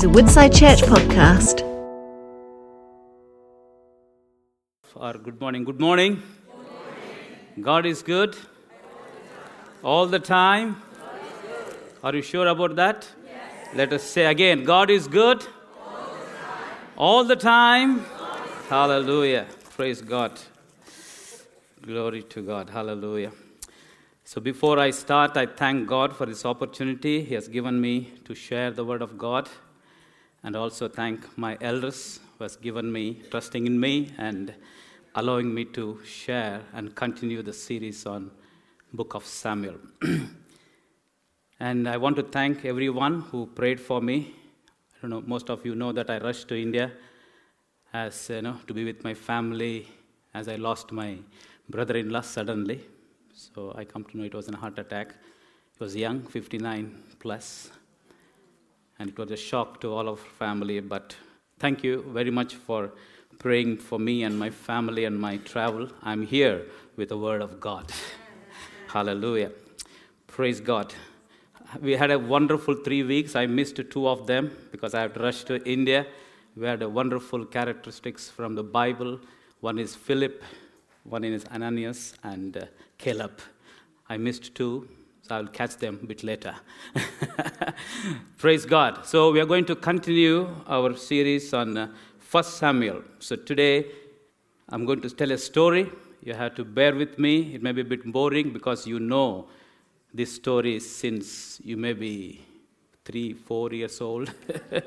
is a Woodside Church podcast. Or good morning. Good morning. God is good. All the time. Are you sure about that? Let us say again God is good. All the time. Hallelujah. Praise God. Glory to God. Hallelujah. So before I start, I thank God for this opportunity He has given me to share the Word of God, and also thank my elders who has given me, trusting in me, and allowing me to share and continue the series on Book of Samuel. and I want to thank everyone who prayed for me. I don't know, most of you know that I rushed to India as you know to be with my family as I lost my brother-in-law suddenly. So I come to know it was a heart attack. He was young, 59 plus, and it was a shock to all of family. But thank you very much for praying for me and my family and my travel. I'm here with the word of God. Hallelujah. Praise God. We had a wonderful three weeks. I missed two of them because I had rushed to India. We had wonderful characteristics from the Bible. One is Philip, one is Ananias, and uh, Caleb. I missed two, I'll catch them a bit later. Praise God. So we are going to continue our series on uh, 1 Samuel. So today I'm going to tell a story. You have to bear with me. It may be a bit boring because you know this story since you may be three, four years old.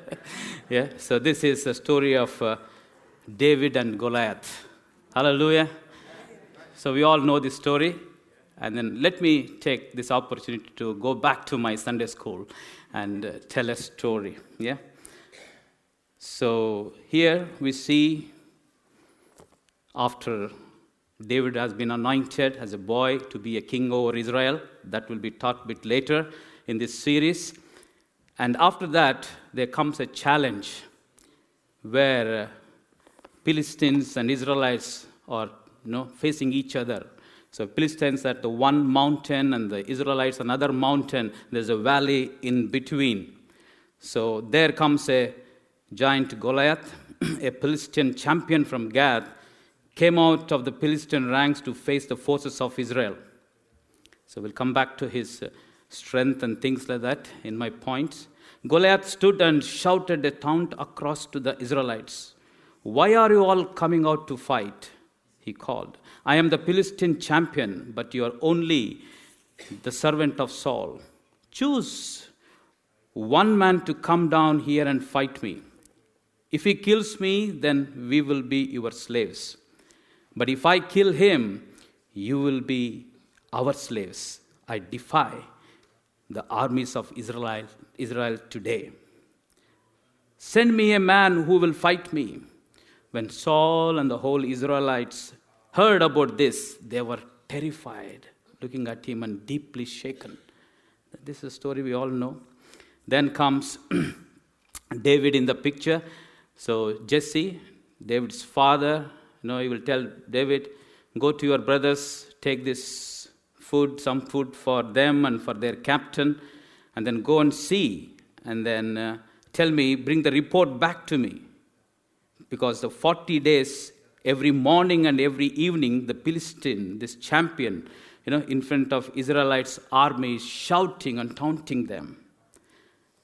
yeah. So this is a story of uh, David and Goliath. Hallelujah. So we all know this story. And then let me take this opportunity to go back to my Sunday school and uh, tell a story. Yeah? So here we see after David has been anointed as a boy to be a king over Israel, that will be taught a bit later in this series. And after that, there comes a challenge where uh, Philistines and Israelites are you know, facing each other. So Philistines at the one mountain and the Israelites another mountain. There's a valley in between. So there comes a giant Goliath, a Philistine champion from Gath, came out of the Philistine ranks to face the forces of Israel. So we'll come back to his uh, strength and things like that in my points. Goliath stood and shouted a taunt across to the Israelites. Why are you all coming out to fight? He called. I am the Philistine champion, but you are only the servant of Saul. Choose one man to come down here and fight me. If he kills me, then we will be your slaves. But if I kill him, you will be our slaves. I defy the armies of Israel, Israel today. Send me a man who will fight me. When Saul and the whole Israelites heard about this, they were terrified, looking at him and deeply shaken. This is a story we all know. Then comes David in the picture. So Jesse, David's father, you know, he will tell David, go to your brothers, take this food, some food for them and for their captain, and then go and see, and then uh, tell me, bring the report back to me. Because the 40 days every morning and every evening, the Philistine, this champion, you know, in front of Israelites' army, shouting and taunting them.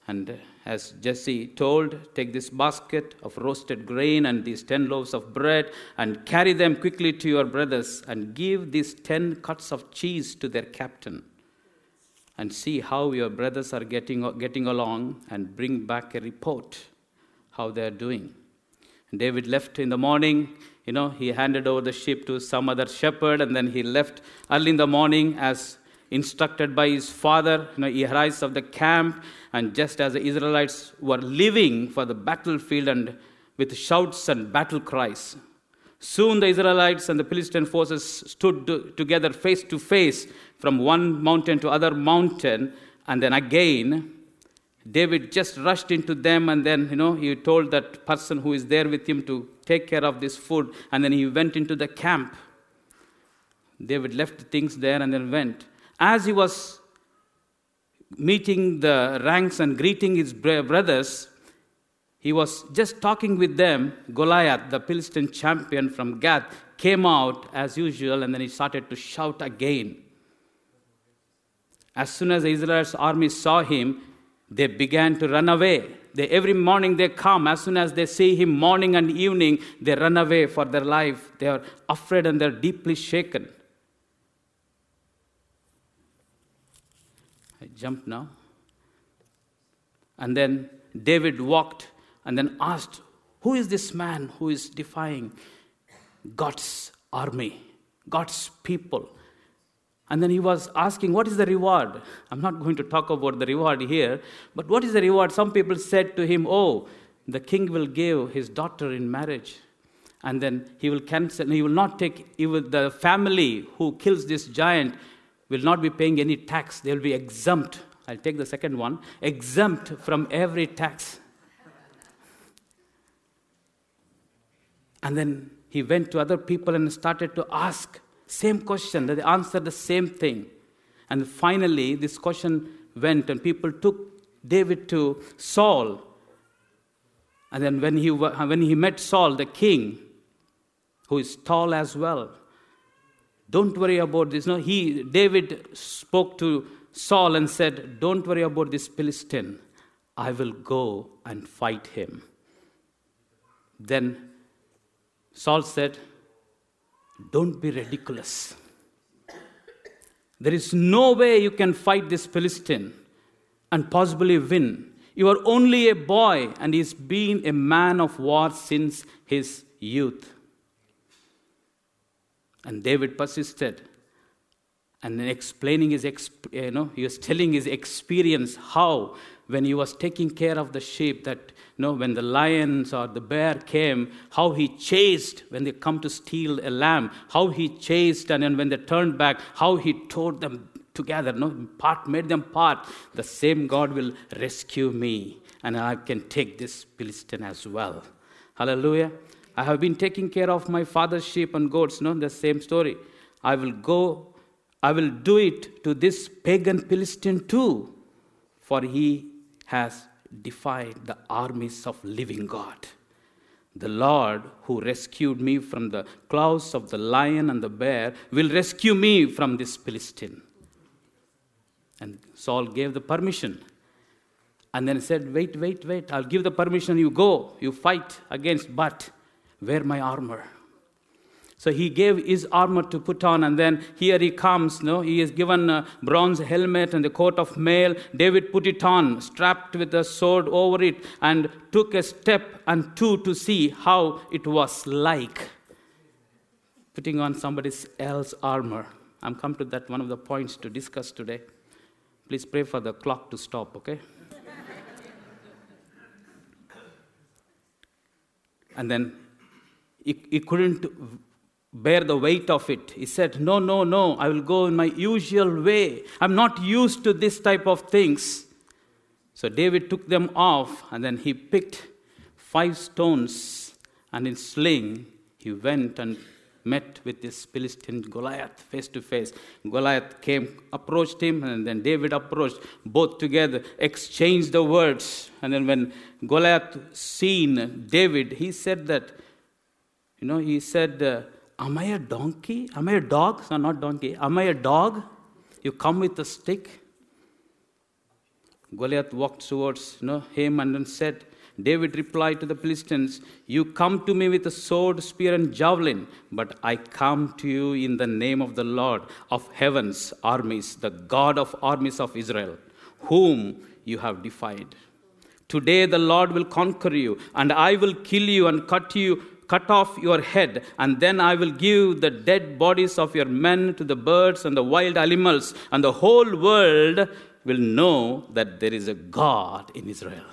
And uh, as Jesse told, take this basket of roasted grain and these ten loaves of bread and carry them quickly to your brothers and give these ten cuts of cheese to their captain. And see how your brothers are getting, getting along and bring back a report how they are doing. And David left in the morning you know, he handed over the sheep to some other shepherd, and then he left early in the morning as instructed by his father. You know, he arrives of the camp, and just as the Israelites were leaving for the battlefield and with shouts and battle cries, soon the Israelites and the Philistine forces stood together face to face from one mountain to other mountain, and then again David just rushed into them, and then, you know, he told that person who is there with him to take care of this food, and then he went into the camp. David left the things there and then went. As he was meeting the ranks and greeting his brothers, he was just talking with them. Goliath, the Philistine champion from Gath, came out as usual and then he started to shout again. As soon as Israel's army saw him, they began to run away. They, every morning they come. As soon as they see him morning and evening, they run away for their life. They are afraid and they're deeply shaken. I jump now. And then David walked and then asked, Who is this man who is defying God's army, God's people? And then he was asking, What is the reward? I'm not going to talk about the reward here, but what is the reward? Some people said to him, Oh, the king will give his daughter in marriage. And then he will cancel, he will not take, will, the family who kills this giant will not be paying any tax. They will be exempt. I'll take the second one exempt from every tax. And then he went to other people and started to ask same question. They answered the same thing. And finally, this question went, and people took David to Saul. And then when he, when he met Saul, the king, who is tall as well, don't worry about this. No, he, David spoke to Saul and said, Don't worry about this Philistine. I will go and fight him. Then Saul said, don't be ridiculous. There is no way you can fight this Philistine and possibly win. You are only a boy, and he's been a man of war since his youth. And David persisted and explaining his, you know, he was telling his experience how when he was taking care of the sheep that know when the lions or the bear came how he chased when they come to steal a lamb how he chased and then when they turned back how he tore them together. No part made them part. The same god will rescue me and i can take this philistine as well. Hallelujah. I have been taking care of my father's sheep and goats. No the same story. I will go i will do it to this pagan philistine too for he has defied the armies of living God. The Lord who rescued me from the claws of the lion and the bear will rescue me from this Philistine. And Saul gave the permission. And then said, Wait, wait, wait, I'll give the permission. You go, you fight against, but wear my armor. So he gave his armor to put on, and then here he comes. No, he is given a bronze helmet and the coat of mail. David put it on, strapped with a sword over it, and took a step and two to see how it was like putting on somebody else's armor. I'm come to that one of the points to discuss today. Please pray for the clock to stop, okay? and then he, he couldn't bear the weight of it. He said, No, no, no, I will go in my usual way. I'm not used to this type of things. So David took them off and then he picked five stones and in sling he went and met with this Philistine Goliath face to face. Goliath came, approached him, and then David approached. Both together exchanged the words. And then when Goliath seen David, he said that, you know, he said, uh, Am I a donkey? Am I a dog? No, not donkey. Am I a dog? You come with a stick? Goliath walked towards you know, him and then said, David replied to the Philistines, You come to me with a sword, spear, and javelin, but I come to you in the name of the Lord of heaven's armies, the God of armies of Israel, whom you have defied. Today the Lord will conquer you, and I will kill you and cut you cut off your head, and then I will give the dead bodies of your men to the birds and the wild animals, and the whole world will know that there is a God in Israel.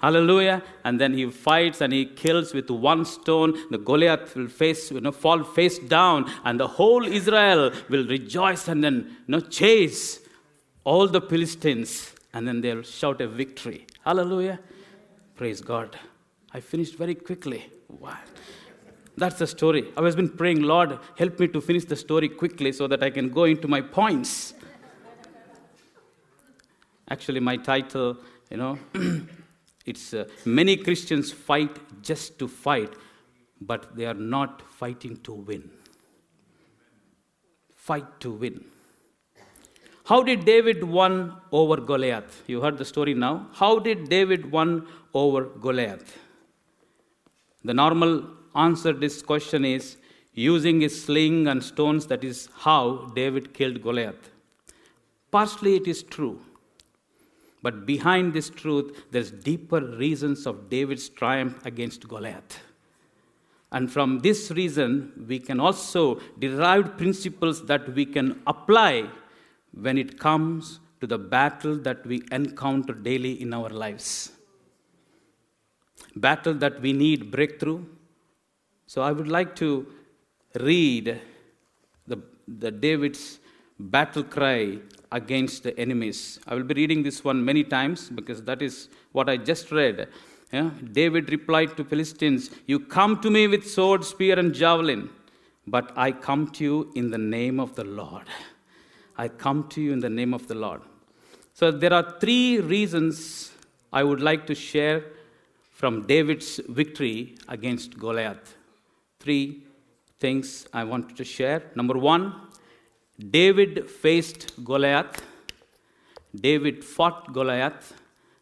Hallelujah. And then he fights and he kills with one stone. The Goliath will face, you know, fall face down, and the whole Israel will rejoice and then you know, chase all the Philistines, and then they'll shout a victory. Hallelujah. Praise God. I finished very quickly. Wow. That's the story. I have been praying, Lord, help me to finish the story quickly so that I can go into my points. Actually, my title, you know, It's uh, many Christians fight just to fight, but they are not fighting to win. Fight to win. How did David won over Goliath? You heard the story now. How did David won over Goliath? The normal answer to this question is using his sling and stones. That is how David killed Goliath. Partially it is true. But behind this truth, there's deeper reasons of David's triumph against Goliath. And from this reason, we can also derive principles that we can apply when it comes to the battle that we encounter daily in our lives. Battle that we need breakthrough. So I would like to read the, the David's battle cry against the enemies. I will be reading this one many times because that is what I just read. Yeah? David replied to Philistines, You come to me with sword, spear, and javelin, but I come to you in the name of the Lord. I come to you in the name of the Lord. So there are three reasons I would like to share from David's victory against Goliath. Three things I wanted to share. Number one, David faced Goliath, David fought Goliath,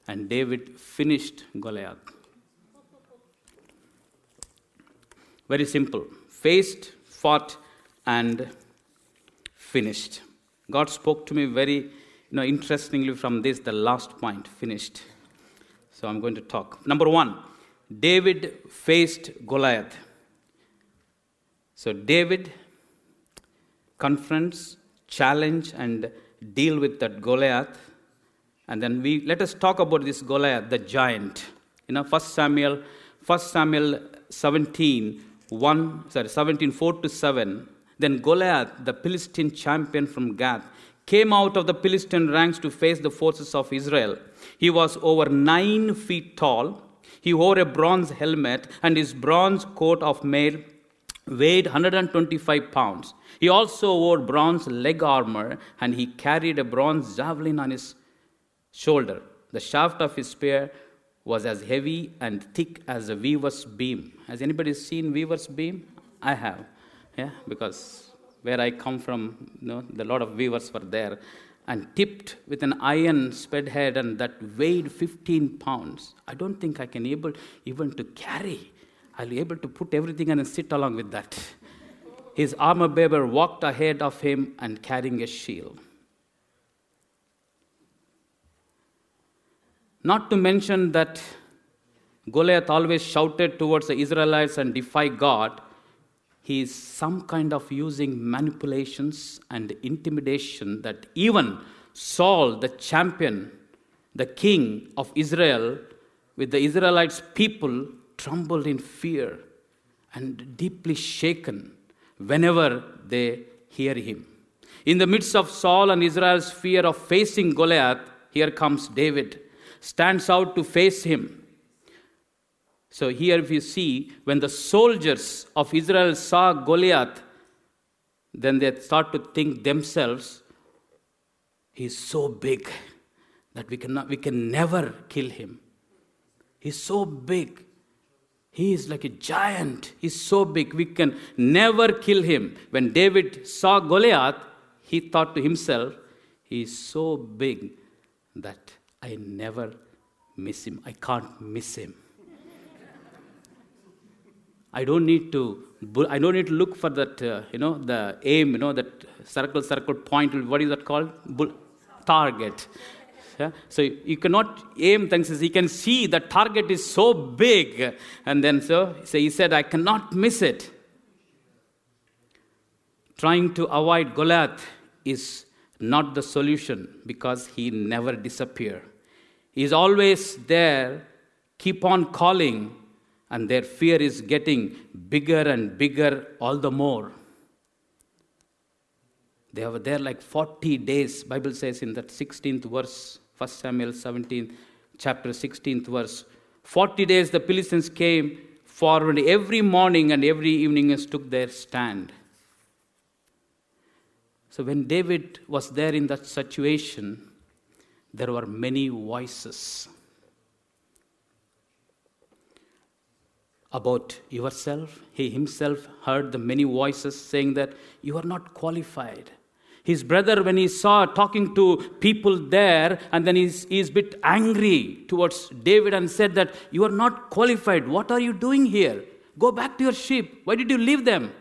and David finished Goliath. Very simple. Faced, fought, and finished. God spoke to me very you know, interestingly from this, the last point, finished. So I'm going to talk. Number one, David faced Goliath. So David confronts, challenge, and deal with that Goliath. And then we let us talk about this Goliath, the giant. You know, First Samuel, First Samuel 17, 1, sorry, 17, 4 to 7. Then Goliath, the Philistine champion from Gath, came out of the Philistine ranks to face the forces of Israel. He was over nine feet tall. He wore a bronze helmet, and his bronze coat of mail weighed 125 pounds. He also wore bronze leg armor and he carried a bronze javelin on his shoulder. The shaft of his spear was as heavy and thick as a weaver's beam. Has anybody seen weaver's beam? I have. Yeah, because where I come from, you know, the lot of weavers were there and tipped with an iron sped head and that weighed 15 pounds. I don't think I can able even to carry. I'll be able to put everything and sit along with that. His armor bearer walked ahead of him and carrying a shield. Not to mention that Goliath always shouted towards the Israelites and defied God. He is some kind of using manipulations and intimidation that even Saul, the champion, the king of Israel, with the Israelites' people, trembled in fear and deeply shaken whenever they hear him. In the midst of Saul and Israel's fear of facing Goliath, here comes David, stands out to face him. So, here if you see, when the soldiers of Israel saw Goliath, then they start to think themselves, he's so big that we, cannot, we can never kill him. He's so big he is like a giant. He's so big, we can never kill him. When David saw Goliath, he thought to himself, He is so big that I never miss him. I can't miss him. I don't need to. I don't need to look for that. Uh, you know the aim. You know that circle, circle, point. What is that called? Bull, target. Yeah? So you cannot aim things. You can see the target is so big. And then so, so he said, I cannot miss it. Trying to avoid Goliath is not the solution because he never disappear. He is always there, keep on calling, and their fear is getting bigger and bigger all the more. They were there like 40 days, Bible says in that 16th verse 1 Samuel 17, chapter 16th verse. 40 days the Philistines came forward every morning and every evening and took their stand. So when David was there in that situation, there were many voices. About yourself. He himself heard the many voices saying that you are not qualified. His brother, when he saw talking to people there, and then he's, he's a bit angry towards David and said that you are not qualified. What are you doing here? Go back to your sheep. Why did you leave them?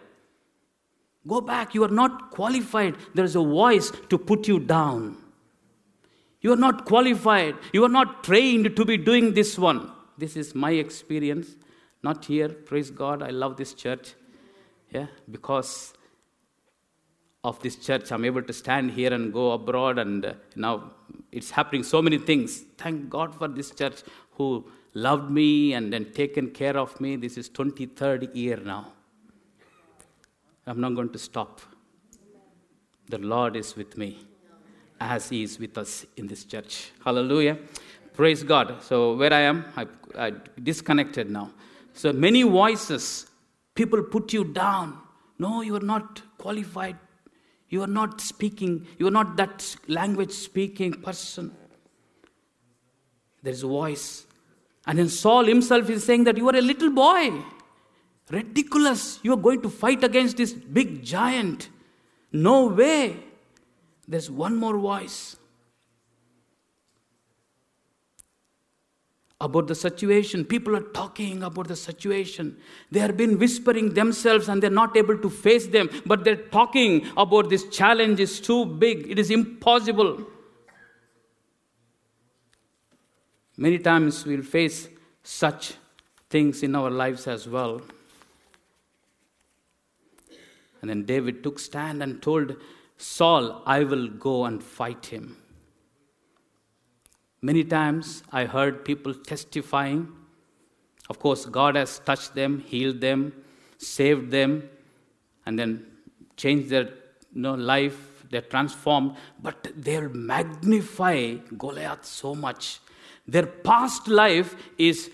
Go back. You are not qualified. There is a voice to put you down. You are not qualified. You are not trained to be doing this one. This is my experience. Not here. Praise God. I love this church. Yeah, because of this church, I'm able to stand here and go abroad, and uh, now it's happening so many things. Thank God for this church who loved me and then taken care of me. This is 23rd year now. I'm not going to stop. The Lord is with me as He is with us in this church. Hallelujah. Praise God. So, where I am, I, I disconnected now. So, many voices, people put you down. No, you are not qualified. You are not speaking, you are not that language speaking person. There is a voice. And then Saul himself is saying that you are a little boy. Ridiculous. You are going to fight against this big giant. No way. There's one more voice about the situation. People are talking about the situation. They have been whispering themselves and they're not able to face them, but they're talking about this challenge is too big, it is impossible. Many times we'll face such things in our lives as well. And then David took stand and told Saul, I will go and fight him. Many times I heard people testifying. Of course, God has touched them, healed them, saved them, and then changed their you know, life. They're transformed, but they'll magnify Goliath so much. Their past life is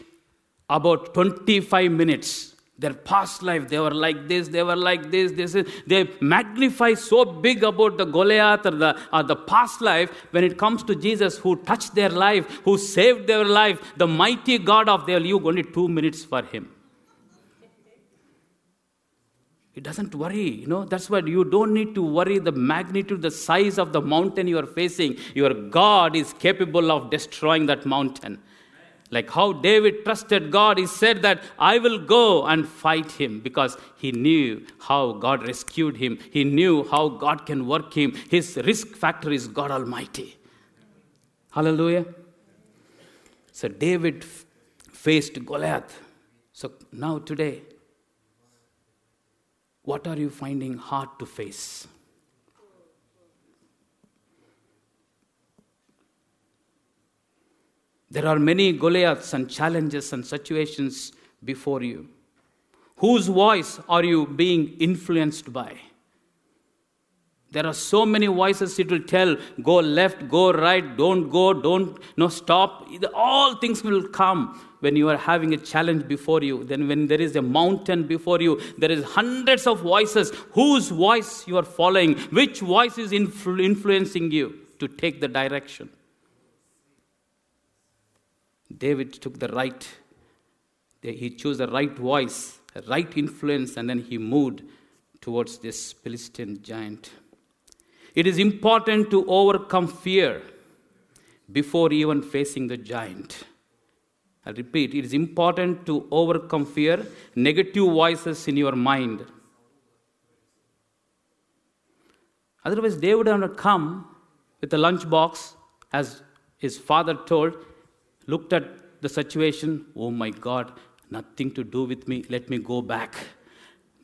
about 25 minutes their past life, they were like this, they were like this, this is, they magnify so big about the Goliath or the, or the past life. When it comes to Jesus, who touched their life, who saved their life, the mighty God of their life, only two minutes for him. He doesn't worry, you know. That's why you don't need to worry the magnitude, the size of the mountain you are facing. Your God is capable of destroying that mountain. Like how David trusted God, he said that I will go and fight him because he knew how God rescued him. He knew how God can work him. His risk factor is God Almighty. Hallelujah. So David faced Goliath. So now, today, what are you finding hard to face? There are many Goliaths and challenges and situations before you. Whose voice are you being influenced by? There are so many voices it will tell go left, go right, don't go, don't no stop. All things will come when you are having a challenge before you. Then when there is a mountain before you, there is hundreds of voices. Whose voice you are following? Which voice is influ- influencing you to take the direction? David took the right, he chose the right voice, the right influence, and then he moved towards this Philistine giant. It is important to overcome fear before even facing the giant. I repeat, it is important to overcome fear, negative voices in your mind. Otherwise, David would have come with a lunchbox, as his father told, looked at the situation, oh my God, nothing to do with me, let me go back.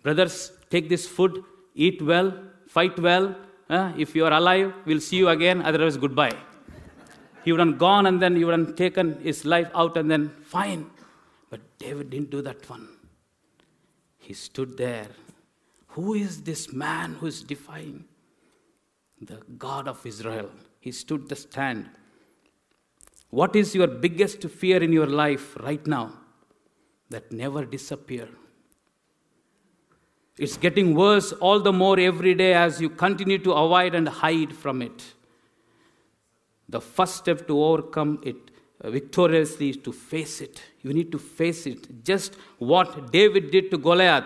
Brothers, take this food, eat well, fight well. Uh, if you are alive, we'll see you again, otherwise, goodbye. He would have gone and then he would have taken his life out and then fine. But David didn't do that one. He stood there. Who is this man who is defying the God of Israel? He stood the stand. What is your biggest fear in your life right now that never disappear? It's getting worse all the more every day as you continue to avoid and hide from it. The first step to overcome it uh, victoriously is to face it. You need to face it. Just what David did to Goliath,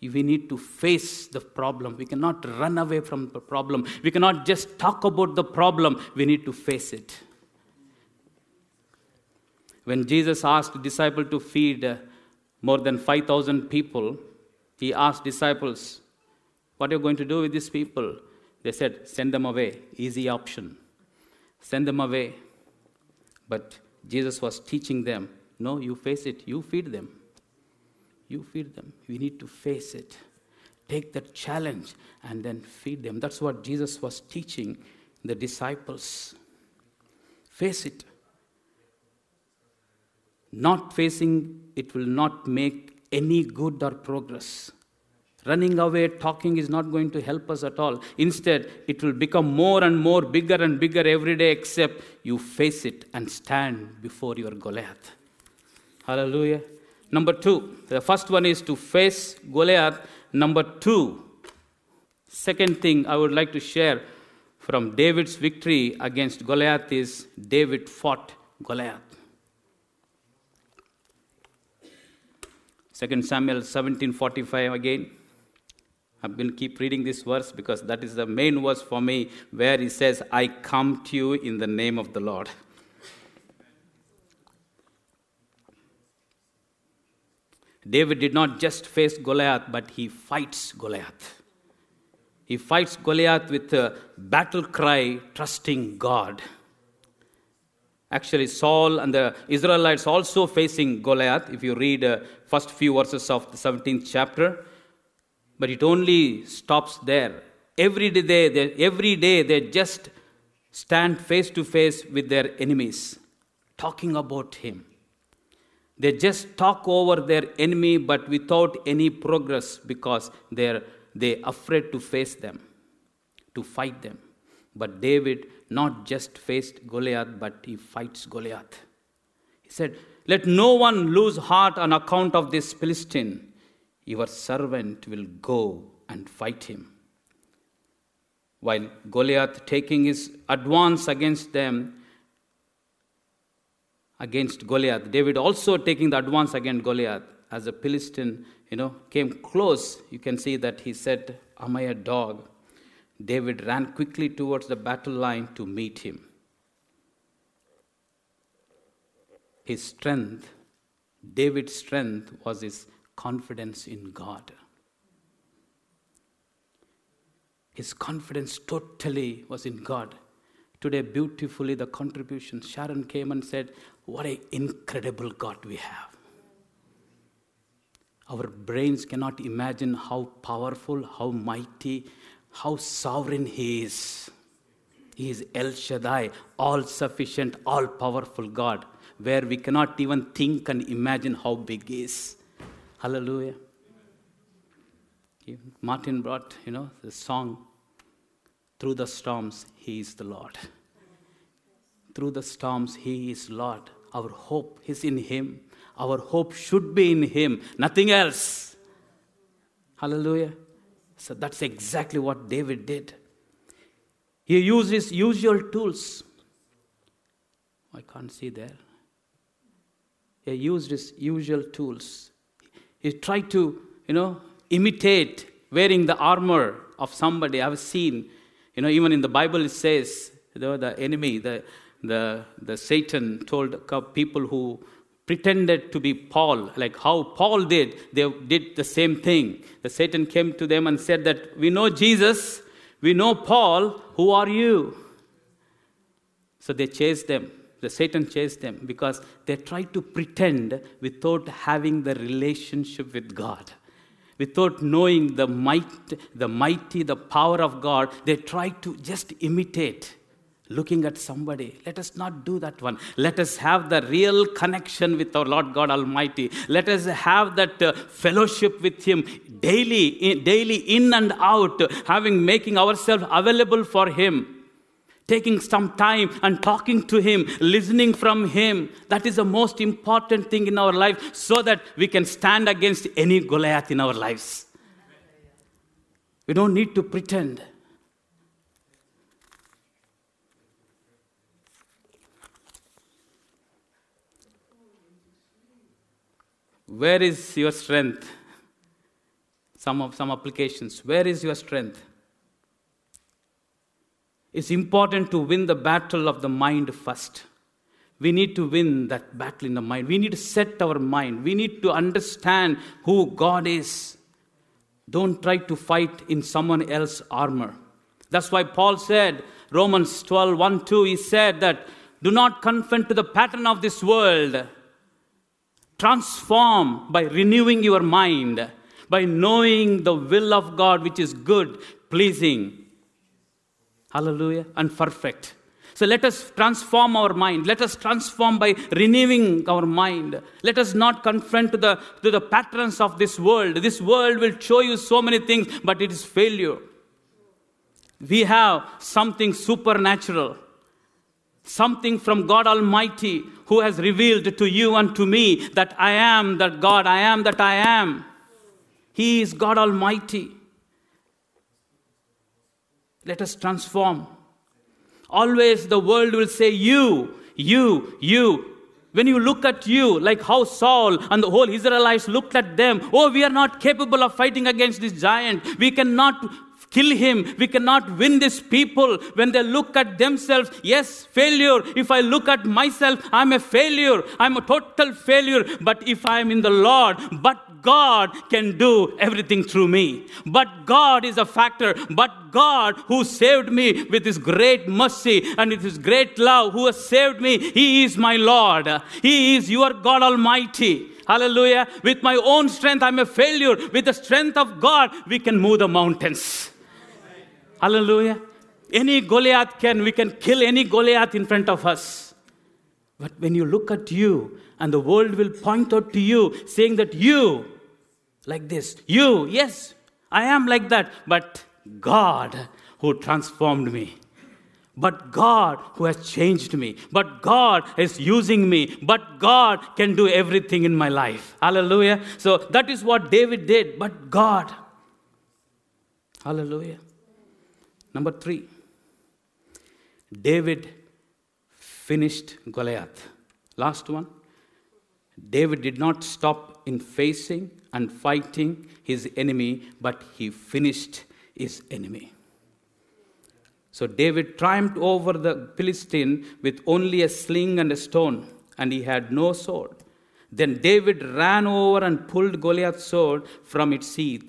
we need to face the problem. We cannot run away from the problem. We cannot just talk about the problem. We need to face it. When Jesus asked disciples to feed uh, more than 5,000 people, he asked disciples, What are you going to do with these people? They said, Send them away. Easy option. Send them away. But Jesus was teaching them, No, you face it. You feed them. You feed them. We need to face it. Take that challenge and then feed them. That's what Jesus was teaching the disciples. Face it. Not facing it will not make any good or progress. Running away, talking is not going to help us at all. Instead, it will become more and more bigger and bigger every day, except you face it and stand before your Goliath. Hallelujah. Number two, the first one is to face Goliath. Number two, second thing I would like to share from David's victory against Goliath is David fought Goliath. 2 Samuel 17:45 again. I'm going to keep reading this verse because that is the main verse for me where he says, I come to you in the name of the Lord. David did not just face Goliath, but he fights Goliath. He fights Goliath with a battle cry, trusting God. Actually, Saul and the Israelites also facing Goliath, if you read uh, first few verses of the 17th chapter. But it only stops there. Every day, they, every day they just stand face to face with their enemies, talking about him. They just talk over their enemy, but without any progress because they're they afraid to face them, to fight them. But David not just faced Goliath, but he fights Goliath. He said, Let no one lose heart on account of this Philistine. Your servant will go and fight him. While Goliath taking his advance against them, against Goliath, David also taking the advance against Goliath. As a Philistine, you know, came close, you can see that he said, Am I a dog? David ran quickly towards the battle line to meet him. His strength, David's strength, was his confidence in God. His confidence totally was in God. Today, beautifully, the contribution, Sharon came and said, What an incredible God we have. Our brains cannot imagine how powerful, how mighty, how sovereign He is. He is El Shaddai, all sufficient, all powerful God, where we cannot even think and imagine how big He is. Hallelujah. Martin brought, you know, the song, Through the Storms, He is the Lord. Through the storms, He is Lord. Our hope is in Him. Our hope should be in Him, nothing else. Hallelujah. So that's exactly what David did. He used his usual tools. I can't see there. He used his usual tools. He tried to, you know, imitate wearing the armor of somebody. I've seen, you know, even in the Bible it says, you know, the enemy, the, the, the Satan told people who pretended to be Paul, like how Paul did, they did the same thing. The Satan came to them and said that we know Jesus, we know Paul, who are you? So they chased them. The Satan chased them because they tried to pretend without having the relationship with God. Without knowing the might, the mighty, the power of God, they tried to just imitate looking at somebody. Let us not do that one. Let us have the real connection with our Lord God Almighty. Let us have that uh, fellowship with Him daily, in, daily in and out, having making ourselves available for Him. Taking some time and talking to Him, listening from Him. That is the most important thing in our life so that we can stand against any Goliath in our lives. We don't need to pretend. Where is your strength? Some of some applications. Where is your strength? It's important to win the battle of the mind first. We need to win that battle in the mind. We need to set our mind. We need to understand who God is. Don't try to fight in someone else's armor. That's why Paul said, Romans 12 1 2, he said that do not conform to the pattern of this world. Transform by renewing your mind, by knowing the will of God, which is good, pleasing, hallelujah, and perfect. So let us transform our mind. Let us transform by renewing our mind. Let us not confront to the, to the patterns of this world. This world will show you so many things, but it is failure. We have something supernatural, something from God Almighty who has revealed to you and to me that I am that God, I am that I am. He is God Almighty. Let us transform. Always the world will say, You, you, you. When you look at you, like how Saul and the whole Israelites looked at them, oh, we are not capable of fighting against this giant. We cannot kill him. We cannot win these people when they look at themselves. Yes, failure. If I look at myself, I'm a failure. I'm a total failure. But if I'm in the Lord, but God can do everything through me. But God is a factor. But God, who saved me with His great mercy and with His great love, who has saved me, He is my Lord. He is your God Almighty. Hallelujah. With my own strength, I'm a failure. With the strength of God, we can move the mountains. Hallelujah. Any Goliath can, we can kill any Goliath in front of us. But when you look at you, and the world will point out to you, saying that you, like this. You, yes, I am like that, but God who transformed me. But God who has changed me. But God is using me. But God can do everything in my life. Hallelujah. So that is what David did. But God. Hallelujah. Number three. David finished Goliath. Last one. David did not stop in facing and fighting his enemy, but he finished his enemy. So David triumphed over the Philistine with only a sling and a stone, and he had no sword. Then David ran over and pulled Goliath's sword from its sheath.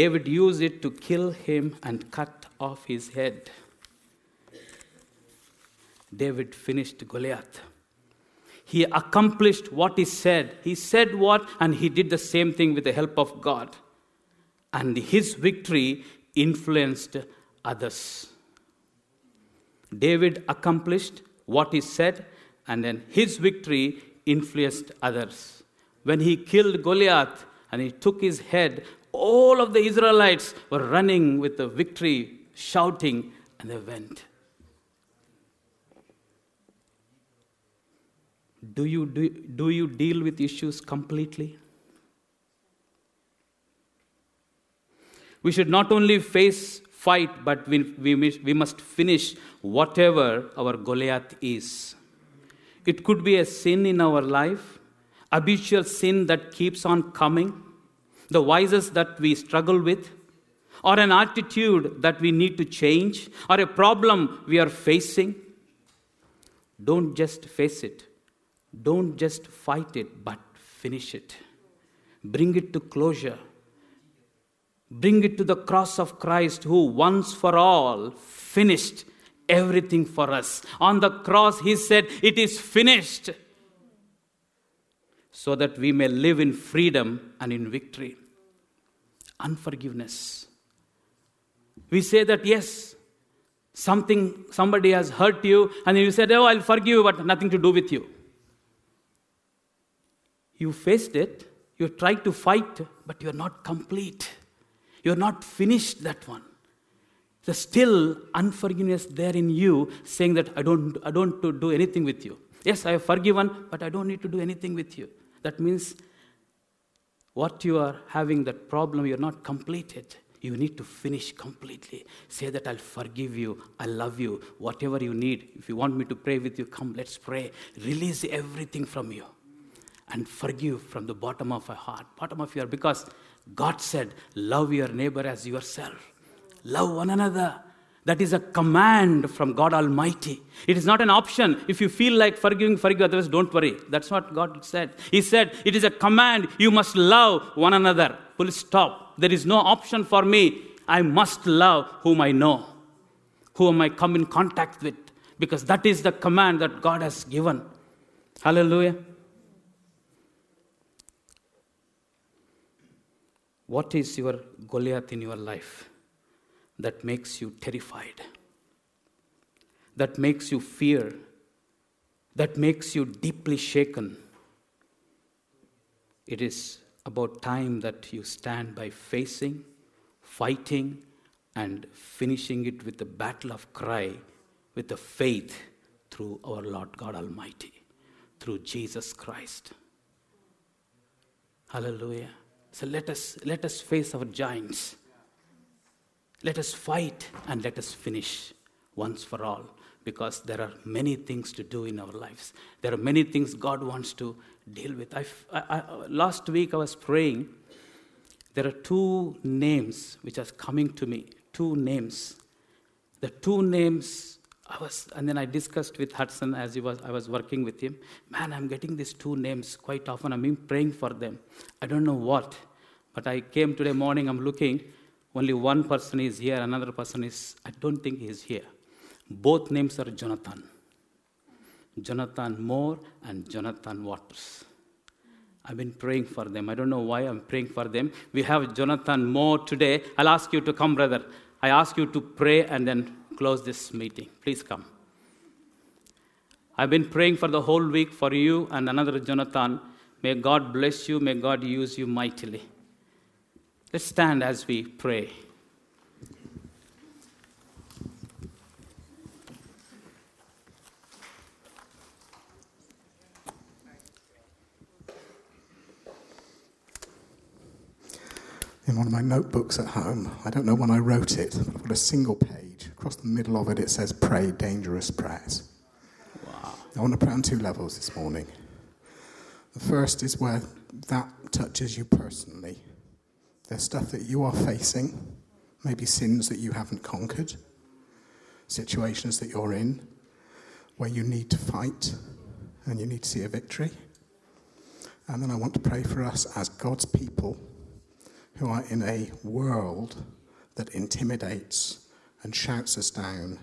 David used it to kill him and cut off his head. David finished Goliath. He accomplished what he said. He said what, and he did the same thing with the help of God. And his victory influenced others. David accomplished what he said, and then his victory influenced others. When he killed Goliath and he took his head, all of the Israelites were running with the victory, shouting, and they went. Do you, do, do you deal with issues completely? We should not only face fight, but we, we, we must finish whatever our Goliath is. It could be a sin in our life, habitual sin that keeps on coming, the vices that we struggle with, or an attitude that we need to change, or a problem we are facing. Don't just face it, don't just fight it, but finish it. Bring it to closure. Bring it to the cross of Christ, who once for all finished everything for us. On the cross, he said, It is finished, so that we may live in freedom and in victory. Unforgiveness. We say that, yes, something, somebody has hurt you, and you said, Oh, I'll forgive you, but nothing to do with you. You faced it, you tried to fight, but you're not complete. You're not finished that one. There's still unforgiveness there in you saying that I don't, I don't do anything with you. Yes, I have forgiven, but I don't need to do anything with you. That means what you are having, that problem, you're not completed. You need to finish completely. Say that I'll forgive you, I love you, whatever you need. If you want me to pray with you, come, let's pray. Release everything from you and forgive from the bottom of your heart, bottom of your because God said, Love your neighbor as yourself. Love one another. That is a command from God Almighty. It is not an option. If you feel like forgiving, forgive others, don't worry. That's what God said. He said, It is a command. You must love one another. Full stop. There is no option for me. I must love whom I know, whom I come in contact with, because that is the command that God has given. Hallelujah. What is your Goliath in your life that makes you terrified? That makes you fear? That makes you deeply shaken? It is about time that you stand by facing, fighting, and finishing it with the battle of cry, with the faith through our Lord God Almighty, through Jesus Christ. Hallelujah. So let us, let us face our giants. Let us fight and let us finish once for all because there are many things to do in our lives. There are many things God wants to deal with. I, I, last week I was praying. There are two names which are coming to me. Two names. The two names I was, and then I discussed with Hudson as he was, I was working with him. Man, I'm getting these two names quite often. I'm praying for them. I don't know what, but I came today morning. I'm looking. Only one person is here. Another person is. I don't think he is here. Both names are Jonathan. Jonathan Moore and Jonathan Waters. I've been praying for them. I don't know why I'm praying for them. We have Jonathan Moore today. I'll ask you to come, brother. I ask you to pray and then close this meeting. Please come. I've been praying for the whole week for you and another Jonathan. May God bless you. May God use you mightily. Let's stand as we pray. In one of my notebooks at home. I don't know when I wrote it, but I've got a single page. Across the middle of it, it says, Pray dangerous prayers. Wow. I want to pray on two levels this morning. The first is where that touches you personally. There's stuff that you are facing, maybe sins that you haven't conquered, situations that you're in where you need to fight and you need to see a victory. And then I want to pray for us as God's people who are in a world that intimidates and shouts us down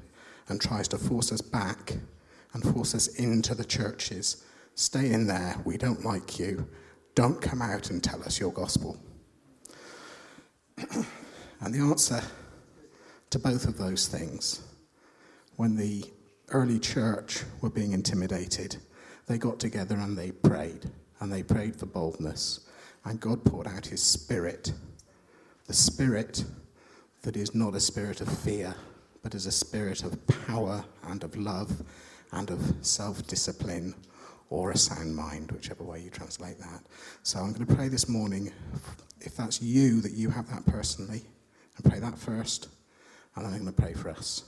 and tries to force us back and force us into the churches. Stay in there. We don't like you. Don't come out and tell us your gospel. and the answer to both of those things, when the early church were being intimidated, they got together and they prayed. And they prayed for boldness and God poured out his spirit. The spirit that is not a spirit of fear, but is a spirit of power and of love and of self discipline or a sound mind, whichever way you translate that. So I'm going to pray this morning, if that's you, that you have that personally, and pray that first, and then I'm going to pray for us.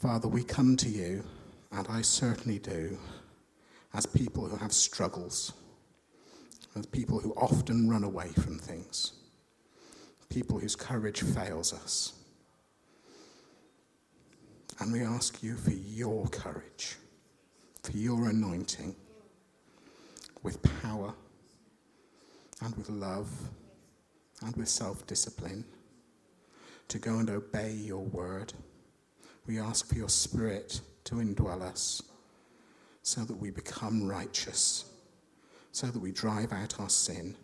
Father, we come to you, and I certainly do, as people who have struggles as people who often run away from things, people whose courage fails us. And we ask you for your courage, for your anointing, with power and with love and with self discipline, to go and obey your word. We ask for your spirit to indwell us so that we become righteous so that we drive out our sin,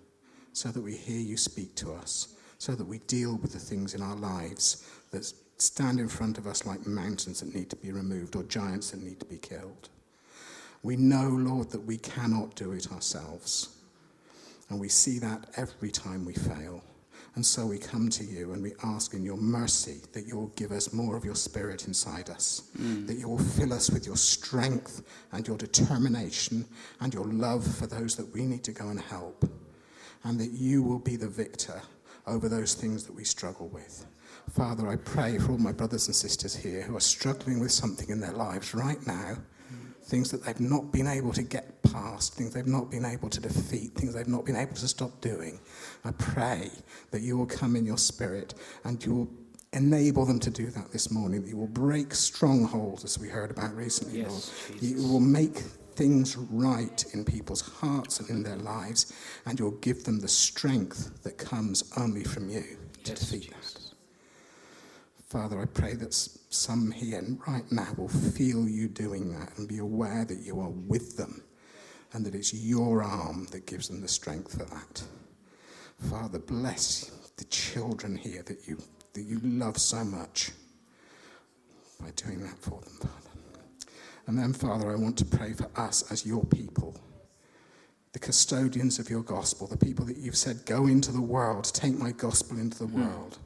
so that we hear you speak to us, so that we deal with the things in our lives that stand in front of us like mountains that need to be removed or giants that need to be killed. We know, Lord, that we cannot do it ourselves. And we see that every time we fail. And so we come to you and we ask in your mercy that you'll give us more of your spirit inside us, mm. that you'll fill us with your strength and your determination and your love for those that we need to go and help, and that you will be the victor over those things that we struggle with. Father, I pray for all my brothers and sisters here who are struggling with something in their lives right now things that they've not been able to get past, things they've not been able to defeat, things they've not been able to stop doing. I pray that you will come in your spirit and you will enable them to do that this morning, that you will break strongholds, as we heard about recently, Yes, Lord. Jesus. You will make things right in people's hearts and in their lives, and you'll give them the strength that comes only from you to Yes, defeat that. Father, I pray that some here right now will feel you doing that and be aware that you are with them and that it's your arm that gives them the strength for that. Father, bless the children here that you, that you love so much by doing that for them, Father. And then, Father, I want to pray for us as your people, the custodians of your gospel, the people that you've said, go into the world, take my gospel into the hmm. world.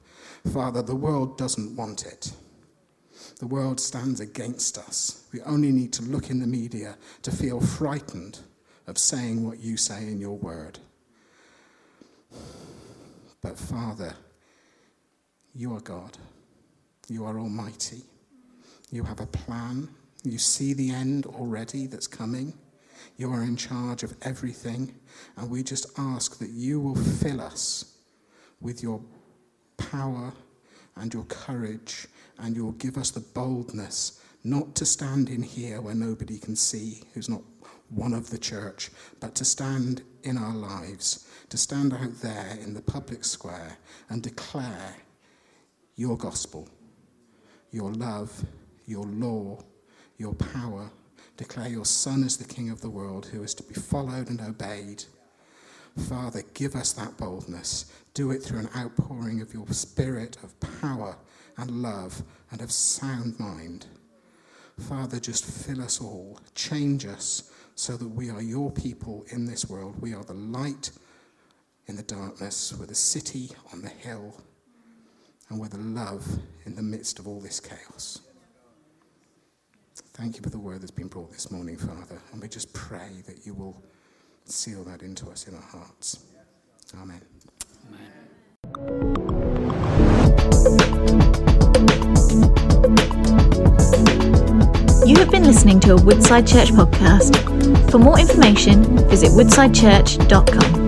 Father, the world doesn't want it. The world stands against us. We only need to look in the media to feel frightened of saying what you say in your word. But Father, you are God. You are almighty. You have a plan. You see the end already that's coming. You are in charge of everything. And we just ask that you will fill us with your power and your courage, and you'll give us the boldness not to stand in here where nobody can see, who's not one of the church, but to stand in our lives, to stand out there in the public square and declare your gospel, your love, your law, your power. Declare your Son as the King of the world who is to be followed and obeyed. Father, give us that boldness. Do it through an outpouring of your spirit of power and love and of sound mind. Father, just fill us all, change us so that we are your people in this world. We are the light in the darkness, we're the city on the hill, and we're the love in the midst of all this chaos. Thank you for the word that's been brought this morning, Father, and we just pray that you will seal that into us in our hearts. Amen. Amen. You have been listening to a Woodside Church podcast. For more information, visit woodsidechurch.com.